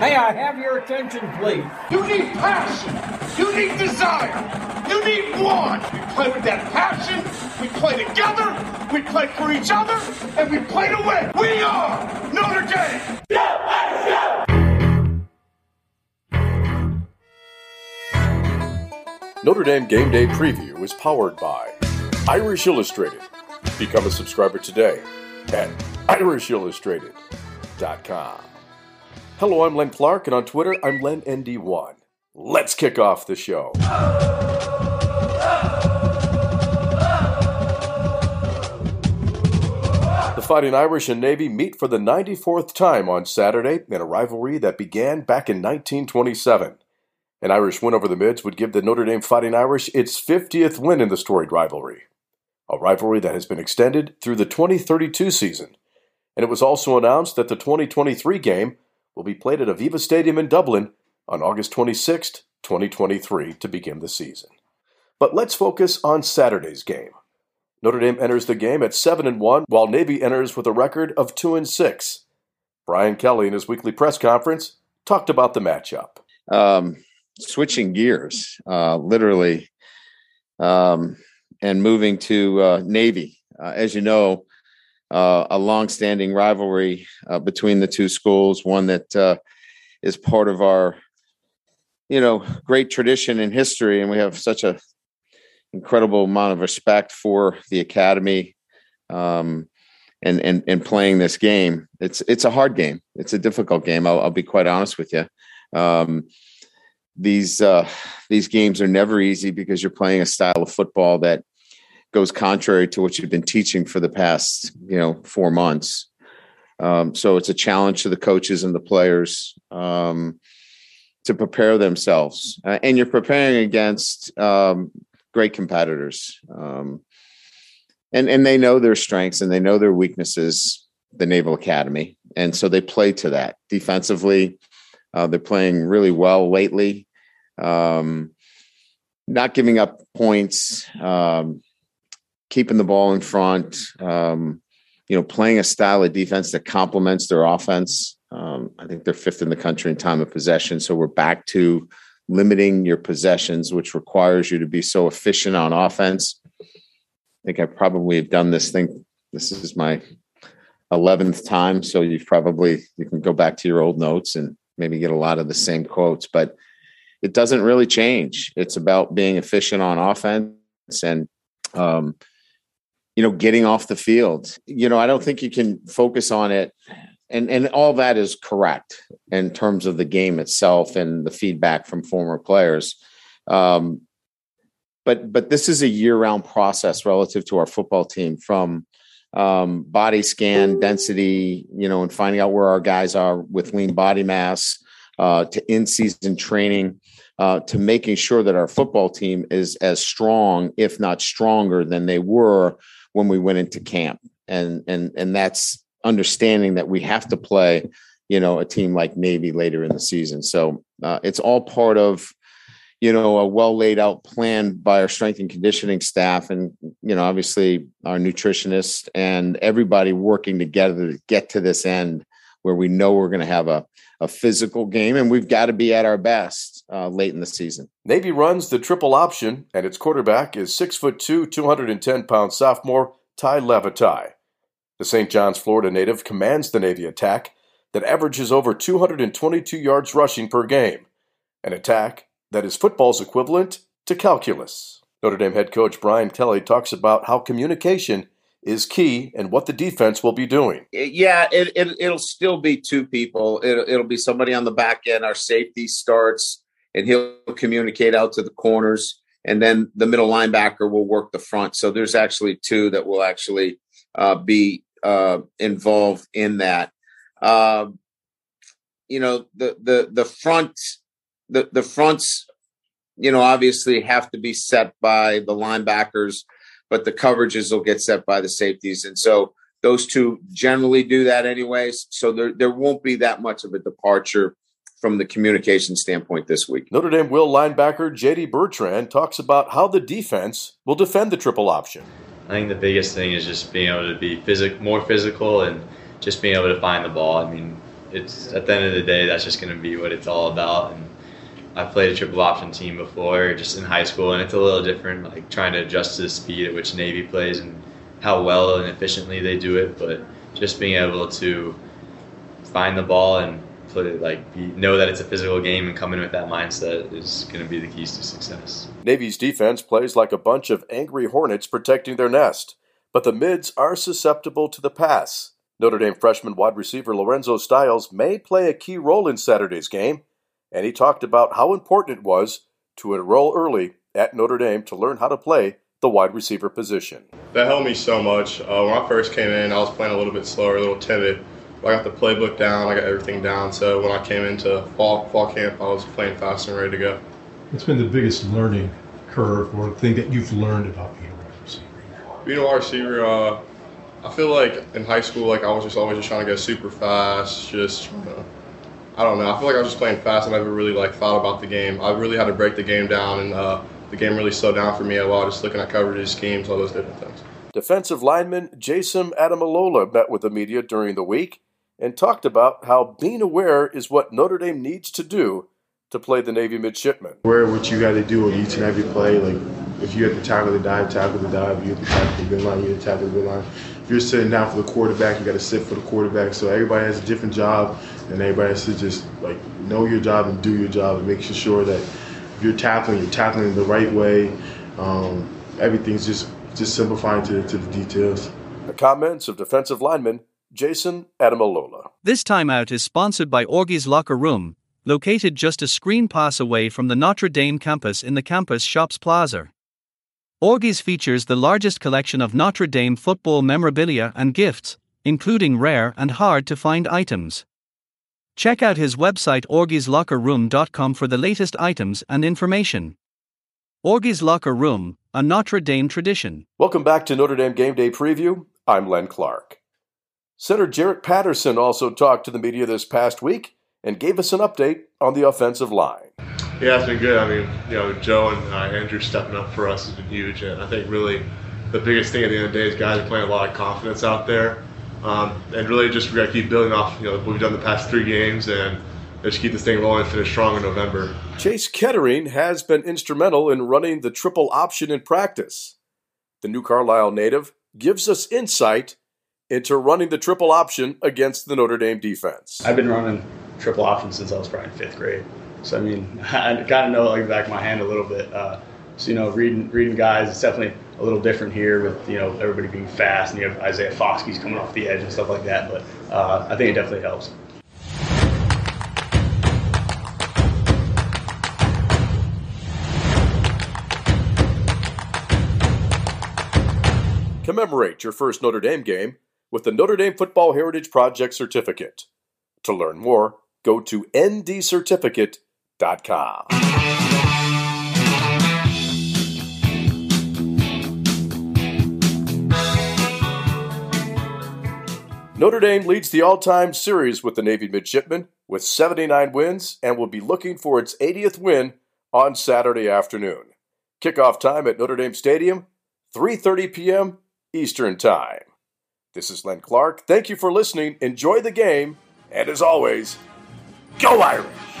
May I have your attention, please? You need passion. You need desire. You need one. We play with that passion. We play together. We play for each other. And we play to win. We are Notre Dame. Go, go! Notre Dame Game Day Preview is powered by Irish Illustrated. Become a subscriber today at irishillustrated.com. Hello, I'm Len Clark, and on Twitter, I'm LenND1. Let's kick off the show. The Fighting Irish and Navy meet for the 94th time on Saturday in a rivalry that began back in 1927. An Irish win over the Mids would give the Notre Dame Fighting Irish its 50th win in the storied rivalry, a rivalry that has been extended through the 2032 season. And it was also announced that the 2023 game will be played at Aviva Stadium in Dublin on August 26, 2023, to begin the season. But let's focus on Saturday's game. Notre Dame enters the game at 7 and 1, while Navy enters with a record of 2 and 6. Brian Kelly, in his weekly press conference, talked about the matchup. Um, switching gears, uh, literally, um, and moving to uh, Navy. Uh, as you know, uh, a long-standing rivalry uh, between the two schools, one that uh, is part of our, you know, great tradition and history, and we have such a incredible amount of respect for the academy. Um, and, and and playing this game, it's it's a hard game. It's a difficult game. I'll, I'll be quite honest with you. Um, these uh, these games are never easy because you're playing a style of football that goes contrary to what you've been teaching for the past you know four months. Um, so it's a challenge to the coaches and the players um, to prepare themselves, uh, and you're preparing against um, great competitors, um, and and they know their strengths and they know their weaknesses. The Naval Academy, and so they play to that defensively. Uh, they're playing really well lately um, not giving up points, um, keeping the ball in front, um, you know, playing a style of defense that complements their offense. Um, I think they're fifth in the country in time of possession. So we're back to limiting your possessions, which requires you to be so efficient on offense. I think I probably have done this thing. This is my 11th time. So you've probably, you can go back to your old notes and maybe get a lot of the same quotes, but it doesn't really change. It's about being efficient on offense and, um, you know, getting off the field. You know, I don't think you can focus on it. And, and all that is correct in terms of the game itself and the feedback from former players. Um, but but this is a year-round process relative to our football team from um, body scan density, you know, and finding out where our guys are with lean body mass uh, to in-season training uh, to making sure that our football team is as strong, if not stronger, than they were when we went into camp. And and and that's understanding that we have to play, you know, a team like Navy later in the season. So uh, it's all part of you know a well laid out plan by our strength and conditioning staff and you know obviously our nutritionist and everybody working together to get to this end where we know we're going to have a, a physical game and we've got to be at our best uh, late in the season. Navy runs the triple option, and its quarterback is six foot two, 210 pound sophomore Tai Lavatai. The St. John's, Florida native commands the Navy attack that averages over 222 yards rushing per game, an attack that is football's equivalent to calculus. Notre Dame head coach Brian Kelly talks about how communication is key and what the defense will be doing. Yeah, it, it, will still be two people. It, it'll be somebody on the back end. Our safety starts, and he'll communicate out to the corners, and then the middle linebacker will work the front. So there's actually two that will actually uh, be uh, involved in that. Uh, you know, the the the front, the the fronts, you know, obviously have to be set by the linebackers but the coverages will get set by the safeties. And so those two generally do that anyways. So there, there won't be that much of a departure from the communication standpoint this week. Notre Dame will linebacker JD Bertrand talks about how the defense will defend the triple option. I think the biggest thing is just being able to be physic- more physical and just being able to find the ball. I mean, it's at the end of the day, that's just going to be what it's all about. And I've played a triple option team before, just in high school, and it's a little different, like trying to adjust to the speed at which Navy plays and how well and efficiently they do it. But just being able to find the ball and put it like be, know that it's a physical game and come in with that mindset is going to be the keys to success. Navy's defense plays like a bunch of angry hornets protecting their nest, but the mids are susceptible to the pass. Notre Dame freshman wide receiver Lorenzo Styles may play a key role in Saturday's game and he talked about how important it was to enroll early at Notre Dame to learn how to play the wide receiver position. That helped me so much. Uh, when I first came in, I was playing a little bit slower, a little timid. I got the playbook down, I got everything down. So when I came into fall fall camp, I was playing fast and ready to go. What's been the biggest learning curve or thing that you've learned about being a wide receiver? Being a wide receiver, uh, I feel like in high school, like I was just always just trying to go super fast, just I don't know. I feel like I was just playing fast. And I never really like thought about the game. I really had to break the game down, and uh, the game really slowed down for me a lot. Just looking at coverages, schemes, all those different things. Defensive lineman Jayson Ademilola met with the media during the week and talked about how being aware is what Notre Dame needs to do to play the Navy midshipmen. Aware what you got to do on each and every play. Like if you're at the to of the dive, tackle the dive. If you have to tackle the good line, you're have to tackle the good line. If you're sitting down for the quarterback, you got to sit for the quarterback. So everybody has a different job and everybody has to just like know your job and do your job and make sure that if you're tackling, you're tackling the right way. Um, everything's just just simplifying to, to the details. The comments of defensive lineman Jayson Ademilola. This timeout is sponsored by Augie's Locker Room, located just a screen pass away from the Notre Dame campus in the campus shops plaza. Augie's features the largest collection of Notre Dame football memorabilia and gifts, including rare and hard to find items. Check out his website augieslockerroom.com for the latest items and information. Augie's Locker Room, a Notre Dame tradition. Welcome back to Notre Dame Game Day Preview. I'm Len Clark. Center Jarrett Patterson also talked to the media this past week and gave us an update on the offensive line. Yeah, it's been good. I mean, you know, Joe and uh, Andrew stepping up for us has been huge, and I think really the biggest thing at the end of the day is guys are playing a lot of confidence out there. Um, and really just we got to keep building off you know what we've done the past three games and just keep this thing rolling and finish strong in November. Chase Ketterer has been instrumental in running the triple option in practice. The New Carlisle native gives us insight into running the triple option against the Notre Dame defense. I've been running triple option since I was probably in fifth grade. So I mean, I kind of know like the back of my hand a little bit. Uh, so you know, reading reading guys, it's definitely a little different here with you know everybody being fast and you have Isaiah Foskey's coming off the edge and stuff like that. But uh, I think it definitely helps. Commemorate your first Notre Dame game with the Notre Dame Football Heritage Project certificate. To learn more, go to ndcertificate.com. Notre Dame leads the all time series with the Navy Midshipmen with 79 wins and will be looking for its 80th win on Saturday afternoon. Kickoff time at Notre Dame Stadium, 3:30 p.m. Eastern Time. This is Len Clark. Thank you for listening. Enjoy the game, and as always, go Irish!